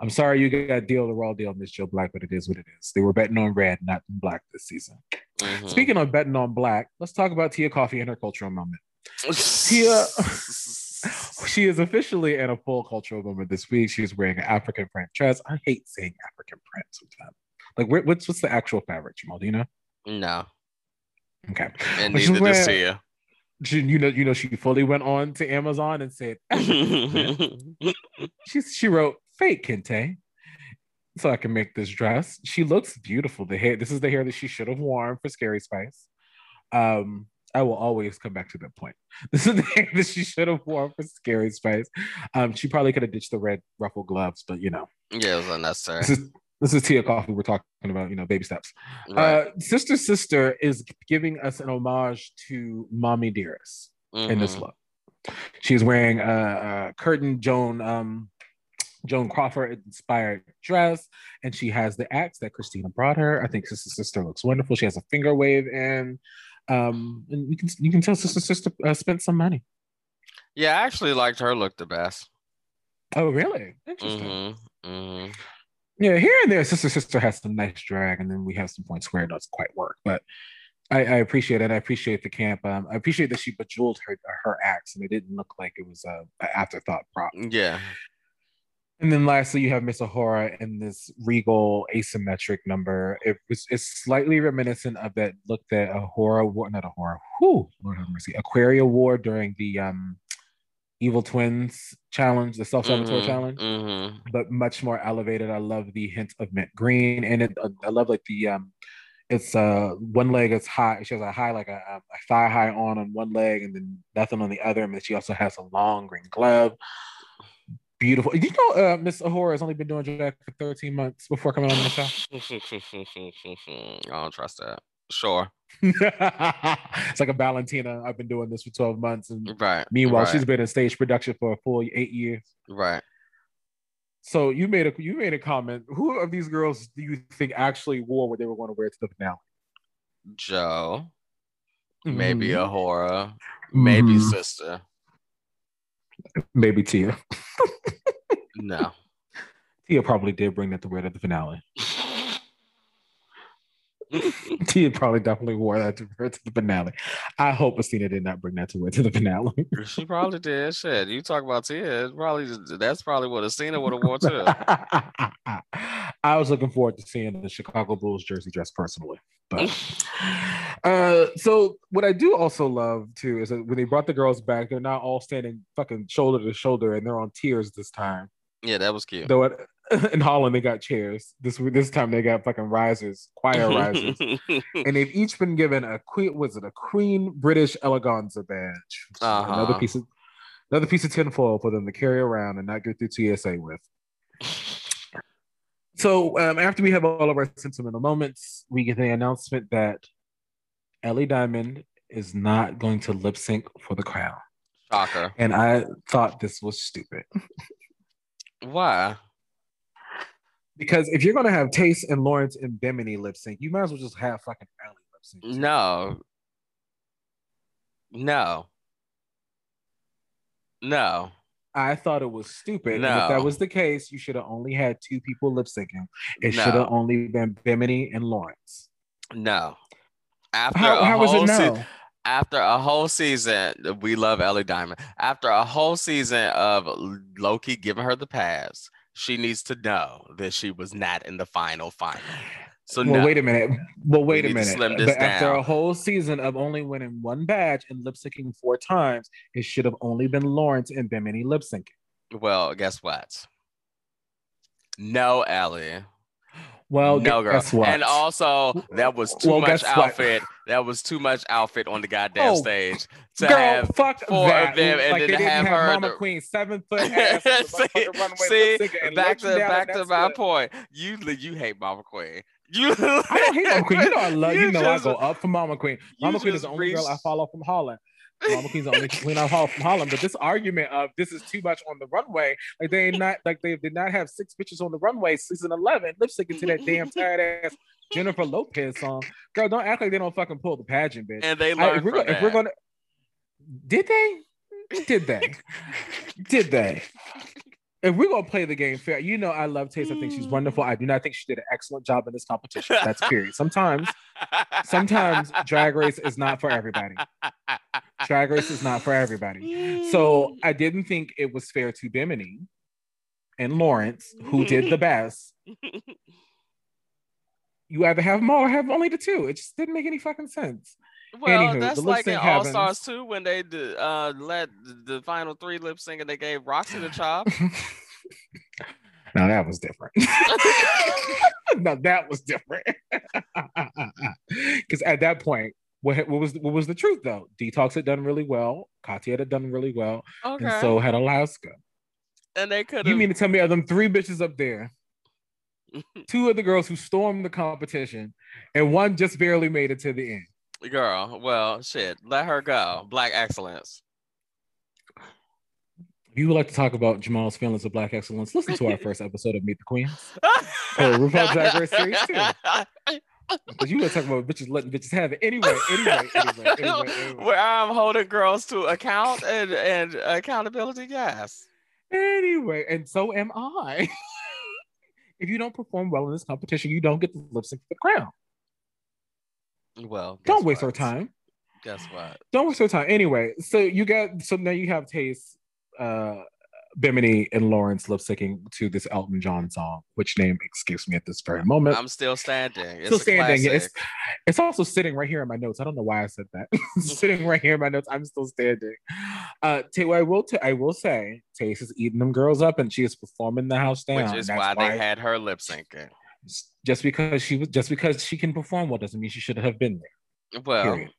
I'm sorry you got deal the raw deal, Miss Joe Black, but it is what it is. They were betting on red, not black this season. Mhm. Speaking of betting on black, let's talk about Tia Kofi and her cultural moment. Tia, she is officially in a full cultural moment this week. She's wearing an African print dress. I hate saying African print sometimes. Like, where, what's what's the actual fabric, Jamal? Do you know? no, Okay, and But neither does wearing- she, you know, you know, she fully went on to Amazon and said, she she wrote fake kente, so I can make this dress. She looks beautiful. The hair, this is the hair that she should have worn for Scary Spice. Um, I will always come back to that point. This is the hair that she should have worn for Scary Spice. Um, she probably could have ditched the red ruffled gloves, but you know, yeah, it was unnecessary. this is this is Tia Kofi. We're talking about, you know, baby steps. Right. Uh, Sister Sister is giving us an homage to Mommy Dearest in this Mhm. look. She's wearing a, a curtain Joan um, Joan Crawford inspired dress, and she has the axe that Christina brought her. I think Sister Sister looks wonderful. She has a finger wave, and um, and you can you can tell Sister Sister uh, spent some money. Yeah, I actually liked her look the best. Oh, really? Interesting. hmm hmm Yeah, here and there, Sister Sister has some nice drag, and then we have some points where it doesn't quite work. But I, I appreciate it. I appreciate the camp. Um, I appreciate that she bejeweled her her acts, and it didn't look like it was a, a afterthought prop. Yeah. And then lastly, you have Miss A'Whora in this regal asymmetric number. It was it's slightly reminiscent of that look that A'Whora wore, not A'Whora, whoo, Lord have mercy, Aquaria wore during the um Evil Twins challenge, the self saboteur Mhm, challenge, mhm. but much more elevated. I love the hint of mint green, and it. I love like the um, it's uh one leg is high. She has a high like a, um, a thigh high on on one leg, and then nothing on the other. And then she also has a long green glove. Beautiful. You know, uh, Miss A'Whora has only been doing drag for 13 months before coming on the show. I don't trust that. Sure. it's like a Valentina. I've been doing this for 12 months, and Right. meanwhile, right, she's been in stage production for a full eight years. right. So you made a you made a comment. Who of these girls do you think actually wore what they were going to wear to the finale? Joe. Maybe Mhm. A'Whora. Maybe Mhm. sister. maybe Tia. No. Tia probably did bring that to wear to the finale. Tia probably definitely wore that to wear to the finale. I hope Asttina did not bring that to wear to the finale. she probably did. Shit. You talk about Tia. it's Probably that's probably what Asttina would have worn too. I was looking forward to seeing the Chicago Bulls jersey dress personally. But uh, so what I do also love too is that when they brought the girls back, they're not all standing fucking shoulder to shoulder and they're on tears this time. Yeah, that was cute. Though at, in Holland they got chairs. This this time they got fucking risers, choir risers. and they've each been given a queen was it a Queen British Eleganza badge. Uh-huh. Another piece of another piece of tinfoil for them to carry around and not get through TSA with. So um, after we have all of our sentimental moments, we get the announcement that Ellie Diamond is not going to lip sync for the crown. Shocker. And I thought this was stupid. Why? Because if you're gonna have Tayce and Lawrence and Bimini lip sync, you might as well just have fucking Ellie lip sync. too. No. No. No. I thought it was stupid. And if that was the case, you should have only had two people lip syncing. It No. should have only been Bimini and Lawrence. No. After How, a how was whole it se- no? after a whole season, we love Ellie Diamond. After a whole season of Loki giving her the pass, she needs to know that she was not in the final final. So well, no. wait a minute. Well, wait We a minute. slim this But after down. a whole season of only winning one badge and lip syncing four times, it should have only been Lawrence and Bimini lip syncing. Well, guess what? No, Ellie. Well, no, girl. And also, that was too Well, much what? outfit. That was too much outfit on the goddamn Oh, stage to Girl, have. fuck four of that. them and like then they didn't have have her Mama the- Queen seven foot ass see, see, back to back to my point. You you hate Ma'Ma Queen. You I don't hate Ma'Ma Queen. You know I love. You, know just- I go up for Ma'Ma Queen. Ma'Ma Queen is the only girl I follow from Holland. Ma'Ma Queen's the only queen I follow from Holland. But this argument of this is too much on the runway, like they ain't not like they did not have six bitches on the runway season eleven lip syncing to that damn tired ass Jennifer Lopez song. Girl, don't act like they don't fucking pull the pageant, bitch. and they I- learned if, we're from gonna, if we're gonna, did they? Did they? did they? If we're gonna play the game fair, you know I love Tayce. I think she's wonderful. I do not think she did an excellent job in this competition. That's period. Sometimes, sometimes Drag Race is not for everybody. Drag Race is not for everybody. So I didn't think it was fair to Bimini and Lawrence, who did the best. You either have them all or have only the two. It just didn't make any fucking sense. Well, Anywho, that's like in All Stars 2 when they did, uh, let the, the final three lip sync and they gave Roxxxy the chop. now that was different. now that was different. Because at that point, what, what was what was the truth though? Detox had done really well. Katya had done really well, Okay. and so had Alaska. and they could You mean to tell me of them three bitches up there? Two of the girls who stormed the competition, and one just barely made it to the end. Girl, well, shit, let her go. Black excellence. If you would like to talk about Jamal's feelings of black excellence, listen to our first episode of Meet the Queens. Oh, RuPaul Drag Race series too. Because you were talking about bitches letting bitches have it. Anyway, anyway, anyway, anyway, anyway. Where I'm holding girls to account and, and accountability, yes. Anyway, and so am I. if you don't perform well in this competition, you don't get the lip sync for the crown. Well, Don't waste what? our time. Guess what? Don't waste our time. Anyway, so you got so now you have Tayce, uh, Bimini, and Lawrence lip syncing to this Elton John song, which name escapes me at this very moment. I'm still standing. It's Still standing. It's, it's also sitting right here in my notes. I don't know why I said that. sitting right here in my notes. I'm still standing. Uh, Ta- I will. T- I will say, Tayce is eating them girls up, and she is performing the house down. which is that's why they had her lip syncing. just because she was just because she can perform well doesn't mean she should have been there. Well, Period.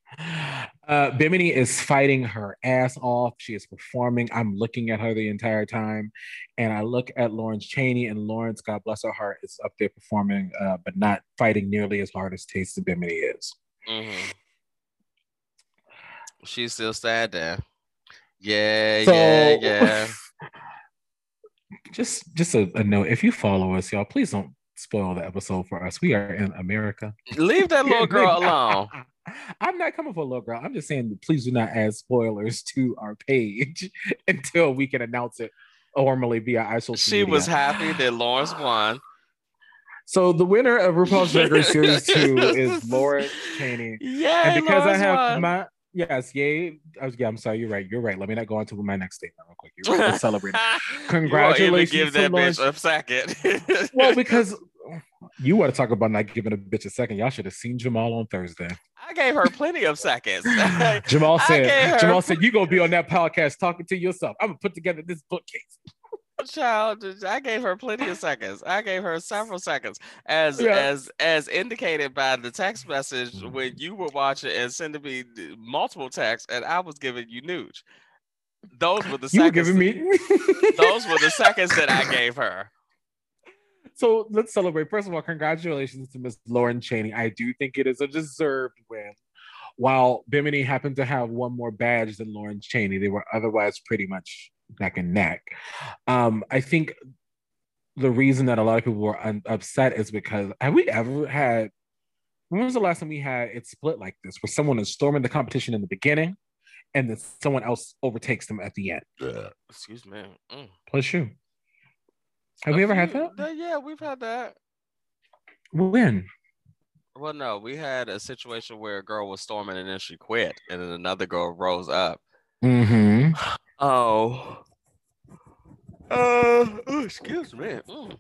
Uh, Bimini is fighting her ass off. She is performing. I'm looking at her the entire time, and I look at Lawrence Chaney, and Lawrence, God bless her heart, is up there performing, uh, but not fighting nearly as hard as Tayce of Bimini is. mhm. she's still sad there. Yeah, So, yeah, yeah. just just a, a note: if you follow us, y'all, please don't spoil the episode for us. We are in America. Leave that little girl alone. I'm not coming for a little girl. I'm just saying, please do not add spoilers to our page until we can announce it formally via our social She media. was happy that Lawrence won. So the winner of RuPaul's Drag Race Series Two is Lawrence Chaney, Yeah, and because I Lawrence have won. my yes, yay, I was, yeah, I'm sorry, you're right, you're right. Let me not go on to my next statement real quick. You're right. Let's celebrate. Congratulations give that bitch a second. well, because you want to talk about not giving a bitch a second. Y'all should have seen Jamal on Thursday. I gave her plenty of seconds. Jamal said, Jamal said, you gonna be on that podcast talking to yourself. I'm gonna put together this bookcase. Child, I gave her plenty of seconds. I gave her several seconds, as Yeah. as as indicated by the text message when mm-hmm. you were watching and sending me multiple texts, and I was giving you news. Those were the You were giving me those were the seconds that I gave her. So let's celebrate. First of all, congratulations to Miss Lauren Chaney. I do think it is a deserved win. While Bimini happened to have one more badge than Lauren Chaney, they were otherwise pretty much neck and neck. Um, I think the reason that a lot of people were un- upset is because have we ever had? When was the last time we had it split like this, where someone is storming the competition in the beginning, and then someone else overtakes them at the end? Excuse me. Mm. Plus you. Have A we ever had few- that? Yeah, we've had that. When? Well, no, we had a situation where a girl was storming and then she quit, and then another girl rose up. Mm-hmm. Oh. Uh, oh, excuse me. Mm.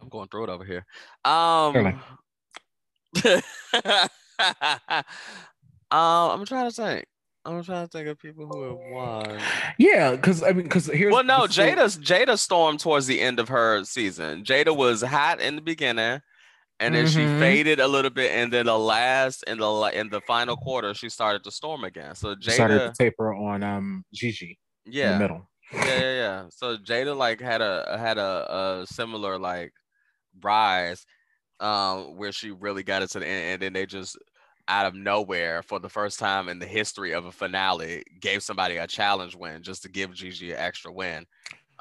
I'm going through it over here. Um, Really? um, I'm trying to think. I'm trying to think of people who have won. Yeah, because I mean, because here's Well, no, so- Jaida's Jaida stormed towards the end of her season. Jaida was hot in the beginning, and then she Mhm. faded a little bit, and then the last in the in the final quarter, she started to storm again. So Jaida started to taper on um Gigi in the yeah, middle. yeah, yeah, yeah. So Jaida like had a had a, a similar like rise, um, where she really got it to the end, and then they just out of nowhere for the first time in the history of a finale gave somebody a challenge win just to give Gigi an extra win.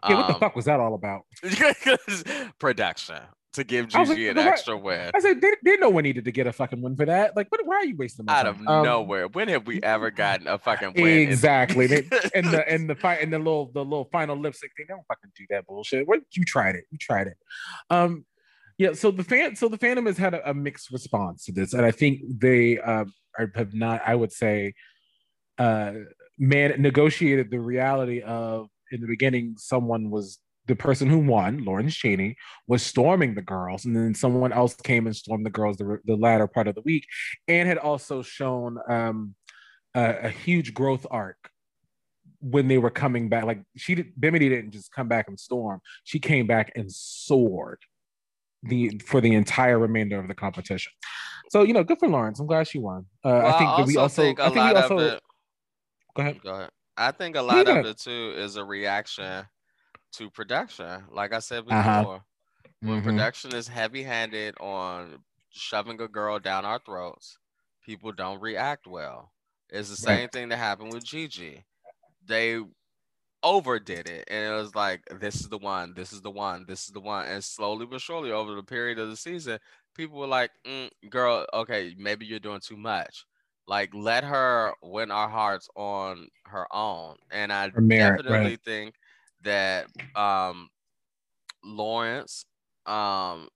Yeah, what the Um, fuck was that all about? production to give I was like, Gigi an "But extra win I said, they, they no one needed to get a fucking win for that. Like, what, why are you wasting my out time? of Um, nowhere. When have we ever gotten a fucking win? Exactly. And the and the fight and the little the little final lipstick thing. They don't fucking do that bullshit. What you tried it? You tried it. Um, yeah. So the fan, so the fandom has had a, a mixed response to this, and I think they uh, are, have not. I would say, uh, man, negotiated the reality of in the beginning, someone was the person who won, Lawrence Chaney, was storming the girls, and then someone else came and stormed the girls the, the latter part of the week, and had also shown um, a, a huge growth arc when they were coming back. Like she did, Bimini didn't just come back and storm; she came back and soared the for the entire remainder of the competition. So you know, good for Lawrence. I'm glad she won. Uh, Well, I think that we also, think a I think lot we also. of it. Go ahead. Go ahead. I think a lot go of it too is a reaction to production. Like I said Uh-huh. before, when Mhm. production is heavy-handed on shoving a girl down our throats, people don't react well. It's the Right. same thing that happened with Gigi. They overdid it, and it was like, "This is the one. This is the one. This is the one." And slowly but surely, over the period of the season, people were like, mm, "Girl, okay, maybe you're doing too much." Like, let her win our hearts on her own. And I merit, definitely right. think that um Lawrence um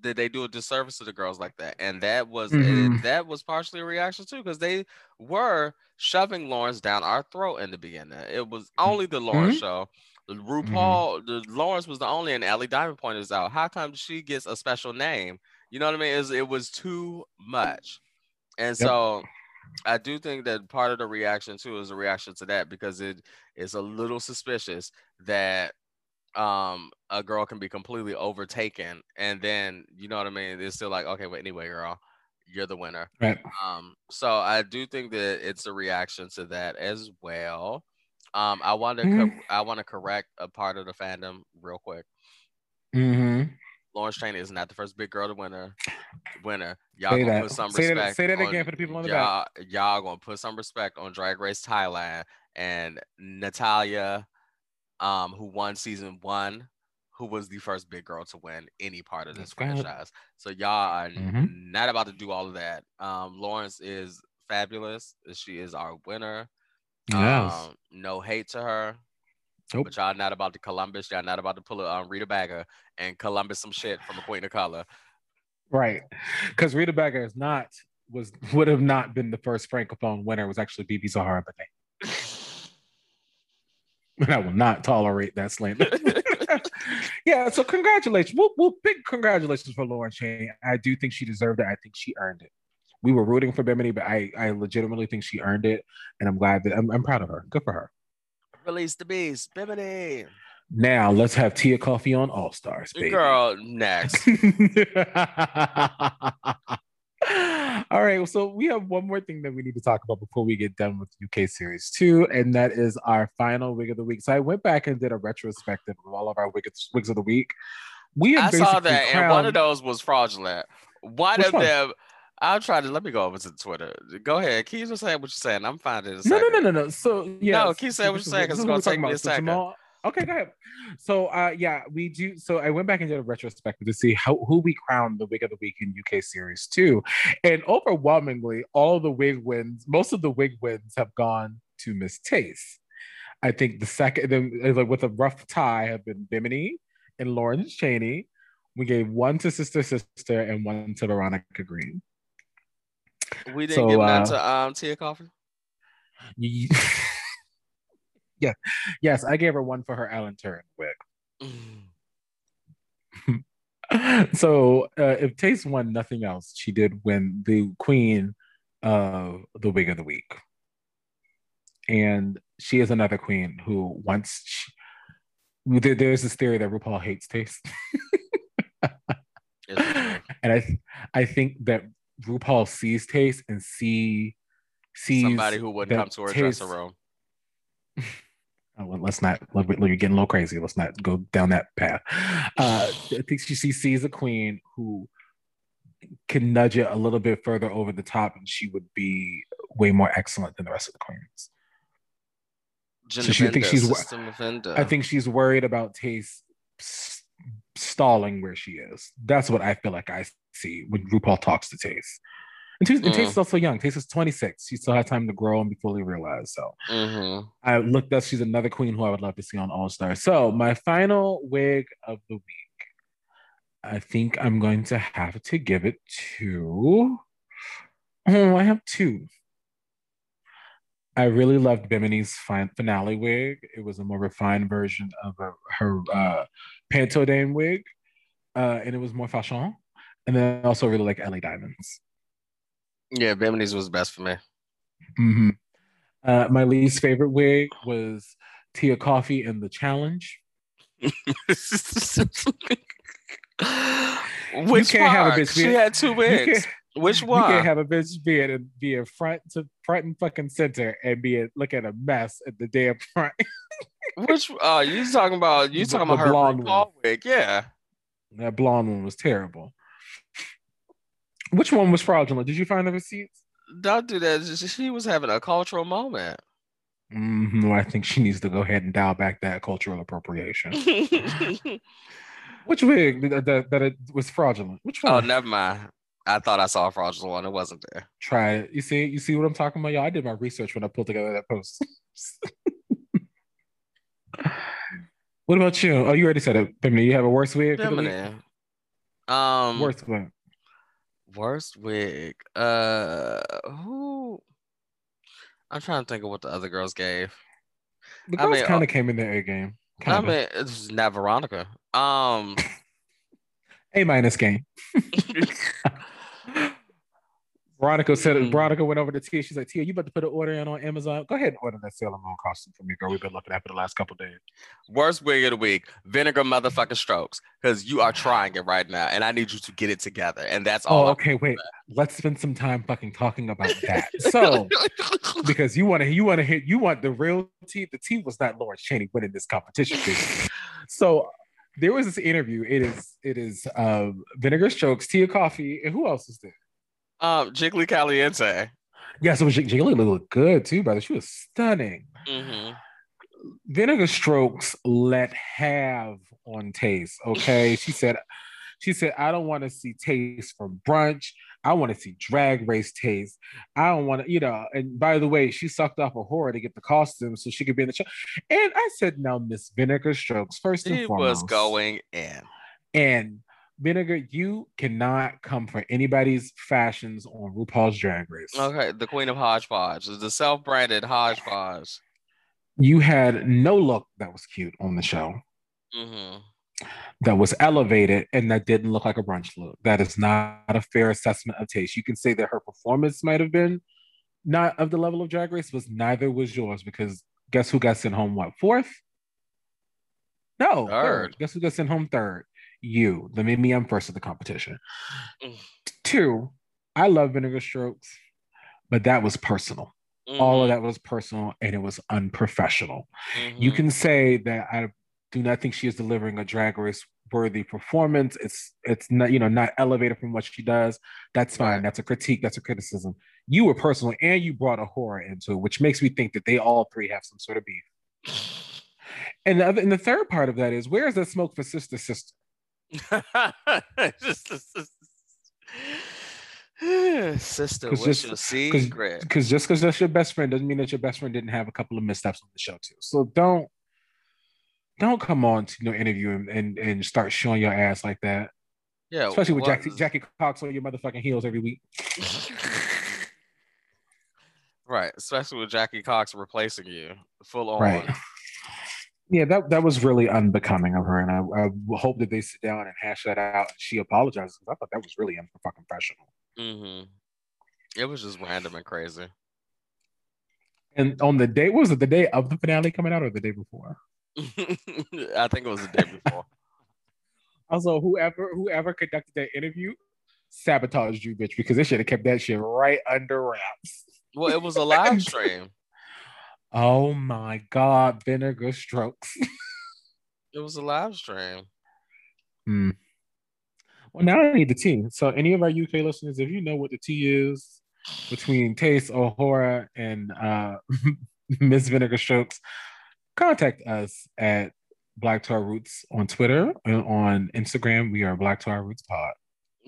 did they do a disservice to the girls like that? And that was Mhm. that was partially a reaction too, because they were shoving Lawrence down our throat in the beginning. It was mm-hmm. only the Lawrence show. Mm-hmm. RuPaul, the Lawrence was the only, and Ellie Diamond pointed this out. How come she gets a special name? You know what I mean? It was, it was too much, and Yep. so I do think that part of the reaction too is a reaction to that because it is a little suspicious that um a girl can be completely overtaken and then you know what I mean? It's still like okay but anyway girl you're the winner. Right. um so I do think that it's a reaction to that as well. Um I want to Mhm. I want to correct a part of the fandom real quick. Mm-hmm. Lawrence Train is not the first big girl to winner winner. Y'all Say gonna that. put some Say that- respect say that on- again for the people in the y'all, y'all gonna put some respect on Drag Race Thailand and Natalia um who won season one who was the first big girl to win any part of this That's good. franchise so y'all are Mhm. not about to do all of that um Lawrence is fabulous she is our winner Yes. um, no hate to her Nope. but y'all not about to Columbus y'all not about to pull a um, Rita Baga and Columbus some shit from a Queen of Color Right. Because Rita Baga is not was would have not been the first francophone winner. It was actually BeBe Zahara Benet. And I will not tolerate that slander. yeah, so congratulations. Well, well, big congratulations for Lauren Chaney. I do think she deserved it. I think she earned it. We were rooting for Bimini, but I, I legitimately think she earned it. And I'm glad that I'm, I'm proud of her. Good for her. release the beast Bimini Now let's have Tia Kofi on All Stars, baby. girl next All right, so we have one more thing that we need to talk about before we get done with UK Series 2, and that is our final wig of the week. So I went back and did a retrospective of all of our wigs, wigs of the week. We I saw that, and one of those was fraudulent. One Which of one? them, I'll try to let me go over to Twitter. Go ahead. Keep just saying what you're saying. I'm finding it. No, no, no, no, no. So yeah, No, keep saying what you're saying, 'cause this it's gonna take me a second. Jamal- okay, go ahead. So uh yeah, we do so I went back and did a retrospective to see how who we crowned the wig of the week in UK series two. And overwhelmingly, all the wig wins, most of the wig wins have gone to Miss Tayce. I think the second then like with a rough tie have been Bimini and Lawrence Chaney. We gave one to Sister Sister and one to Veronica Green. We didn't So, give none uh, to um Tia Kofi. Ye- yeah, yes, I gave her one for her Alan Turing wig. so uh, if Tayce won nothing else, she did win the queen of the wig of the week. And she is another queen who once she, there- there's this theory that RuPaul hates Tayce. Is it true? and I th- I think that RuPaul sees Tayce and see sees Somebody who wouldn't come to her Tayce- dressing room. Well, let's not. Let, let, you're getting a little crazy. Let's not go down that path. Uh, I think she, she sees a queen who can nudge it a little bit further over the top, and she would be way more excellent than the rest of the queens. So she thinks she's- I think she's worried about Tayce stalling where she is. That's what I feel like I see when RuPaul talks to Tayce. And, Tayce, and Mm. Tayce is also young. Tayce is 26. She still has time to grow and be fully realized. So Mhm. I looked up. She's another queen who I would love to see on All Star. So my final wig of the week, I think I'm going to have to give it to. Oh, I have two. I really loved Bimini's fin- finale wig. It was a more refined version of her, her uh, Panto Dame wig, uh, and it was more fashion. And then I also really like Ellie Diamonds. Yeah, Bimini's was best for me. hmm Uh, my least favorite wig was Tia Kofi and the challenge. Which can't have a bitch She had two You wigs. Which you one? can't have a bitch be in be in front to front and fucking center and be a, look at a mess at the damn front. Which uh you talking about you talking the about her blonde wig, yeah. that blonde one was terrible. Which one was fraudulent? Did you find the receipts? Don't do that. She- She was having a cultural moment. hmm I think she needs to go ahead and dial back that cultural appropriation. oh, Which wig that, that, that it was fraudulent? Which one? never mind. I thought I saw a fraudulent one. It wasn't there. Try it. You see, you see what I'm talking about, y'all. I did my research when I pulled together that post. what about you? Oh, you already said it. Bimini, you have a worse wig? for the week? Bimini. Um, Worst wig. Worst wig. Uh, who? I'm trying to think of what the other girls gave. The I girls mean, kind of came in their A game. I Kind of. mean, it's not Veronica. Um, A minus game. Veronica said Mm. Veronica went over to Tia. She's like, Tia, you about to put an order in on Amazon? Go ahead and order that Sailor Moon costume for me, girl. We've been looking at for the last couple days. worst wig of the week, vinegar motherfucking strokes, because you are trying it right now, and I need you to get it together, and that's all. Oh, okay, wait. Let's spend some time fucking talking about that. So, because you want to, you want to hit, you want the real tea. The tea was not Lawrence Chaney winning this competition. so there was this interview. It is, it is um, Vinegar Strokes, Tia Kofi, and who else is there? Um, Jiggly Caliente. Yes, it was Jig- Jiggly looked good too, brother. She was stunning. hmm Vinegar Strokes let have on Tayce. Okay, she said, she said, I don't want to see Tayce from brunch. I want to see drag race Tayce. I don't want to, you know. And by the way, she sucked off A'Whora to get the costume so she could be in the show. And I said, now, Miss Vinegar Strokes, first and foremost, was going in. and Vinegar, you cannot come for anybody's fashions on RuPaul's Drag Race. Okay, the queen of hodgepodge, the self-branded hodgepodge. You had no look that was cute on the show. hmm that was elevated and that didn't look like a brunch look. That is not a fair assessment of Tayce. You can say that her performance might have been not of the level of Drag Race, but neither was yours because guess who got sent home? What fourth? No, third. Third. Guess who got sent home third? You. That made me I'm first of the competition. Mm. Two, I love Vinegar Strokes, but that was personal. All of that was personal and it was unprofessional. You Mhm. can say that I do not think she is delivering a drag race worthy performance. It's it's not you know not elevated from what she does. That's fine. Right. That's a critique. That's a criticism. You were personal and you brought A'Whora into it, which makes me think that they all three have some sort of beef. And the other, and the third part of that is where is the smoke for sister sister? Just- just- just- Sister, what's just- your secret? Because just because that's your best friend doesn't mean that your best friend didn't have a couple of missteps on the show too. So don't don't come on to you know interview and, and and start showing your ass like that. Yeah, Especially with Jackie Jackie Cox on your motherfucking heels every week. right, especially with Jackie Cox replacing you full on. Right. Yeah, that that was really unbecoming of her, and I, I hope that they sit down and hash that out. And she apologizes because I thought that was really unprofessional. professional. hmm It was just random and crazy. And on the day, was it the day of the finale coming out or the day before? I think it was the day before. Also, whoever whoever conducted that interview sabotaged you, bitch, because they should have kept that shit right under wraps. Well, it was a live stream. Oh my god, vinegar strokes. It was a live stream. Hmm. Well, now I need the tea. So, any of our UK listeners, if you know what the tea is between Tayce, A'Whora, and uh, Miss Vinegar Strokes, contact us at Black To Our Roots on Twitter and on Instagram. We are Black To Our Roots Pod.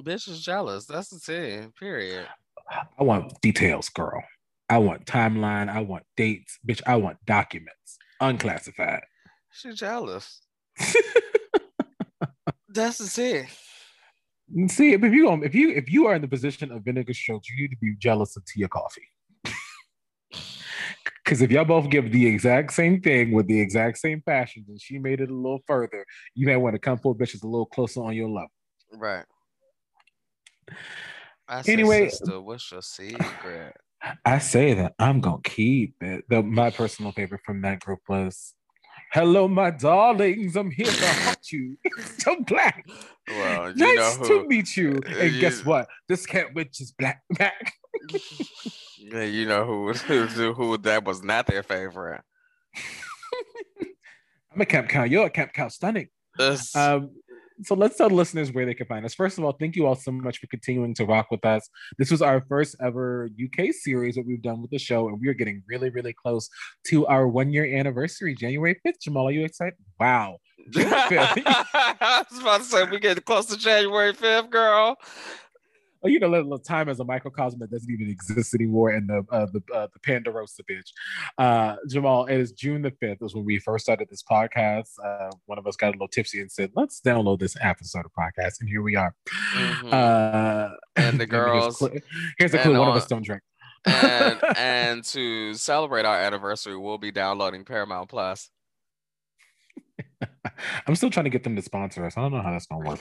Bitch is jealous. That's the thing. Period. I want details, girl. I want timeline. I want dates, bitch. I want documents, unclassified. She jealous. That's the thing. See, if you if you if you are in the position of Vinegar Strokes, you need to be jealous of tea Tia Kofi. Because if y'all both give the exact same thing with the exact same fashions, and she made it a little further, you may want to come for bitches a little closer on your level. Right. I said, Anyway- sister, what's your secret? I say that I'm gonna keep it. The, my personal favorite from that group was, "Hello, my darlings, I'm here to haunt you." so black. Well, you know nice to meet you. And guess what? This cat witch is black. Black. Yeah, you know who, who who that was not their favorite. I'm a camp cow. You're a camp cow. Stunning. Um, so let's tell listeners where they can find us. First of all, thank you all so much for continuing to rock with us. This was our first ever UK series that we've done with the show, and we are getting really, really close to our one year anniversary, January 5th. Jamal, are you excited? Wow. I was about to say we getting close to January fifth, girl. You know, little time as a microcosm that doesn't even exist anymore in the uh, the uh, the Pandarosa bitch. Uh, Jamal, it is June the fifth. Was when we first started this podcast. Uh, one of us got a little tipsy and said, "Let's download this episode of podcast," and here we are. Mm-hmm. Uh, and the girls. here's, here's a clue: one of us don't drink. and and to celebrate our anniversary, we'll be downloading Paramount Plus. I'm still trying to get them to sponsor us. I don't know how that's gonna work.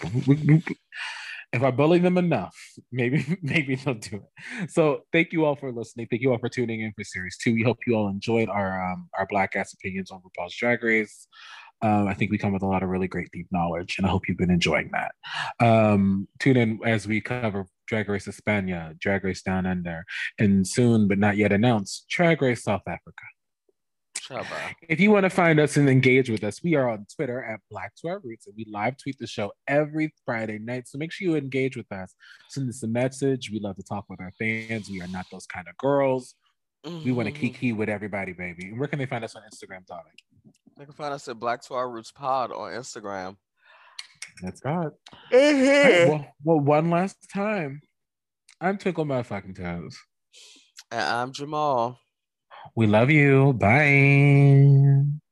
If I bully them enough, maybe maybe they'll do it. So thank you all for listening. Thank you all for tuning in for series two. We hope you all enjoyed our um, our black ass opinions on RuPaul's Drag Race. Um, I think we come with a lot of really great deep knowledge, and I hope you've been enjoying that. Um, tune in as we cover Drag Race España, Drag Race Down Under, and soon but not yet announced, Drag Race South Africa. If you want to find us and engage with us, we are on Twitter at Black to Our Roots, and we live tweet the show every Friday night. So make sure you engage with us. Send us a message. We love to talk with our fans. We are not those kind of girls. Mm-hmm. We want to kiki with everybody, baby. And where can they find us on Instagram, darling? They can find us at Black to Our Roots Pod on Instagram. That's God. Mm-hmm. well, well, one last time. I'm Twinkle My Fucking Toes. And I'm Jamal. We love you. Bye.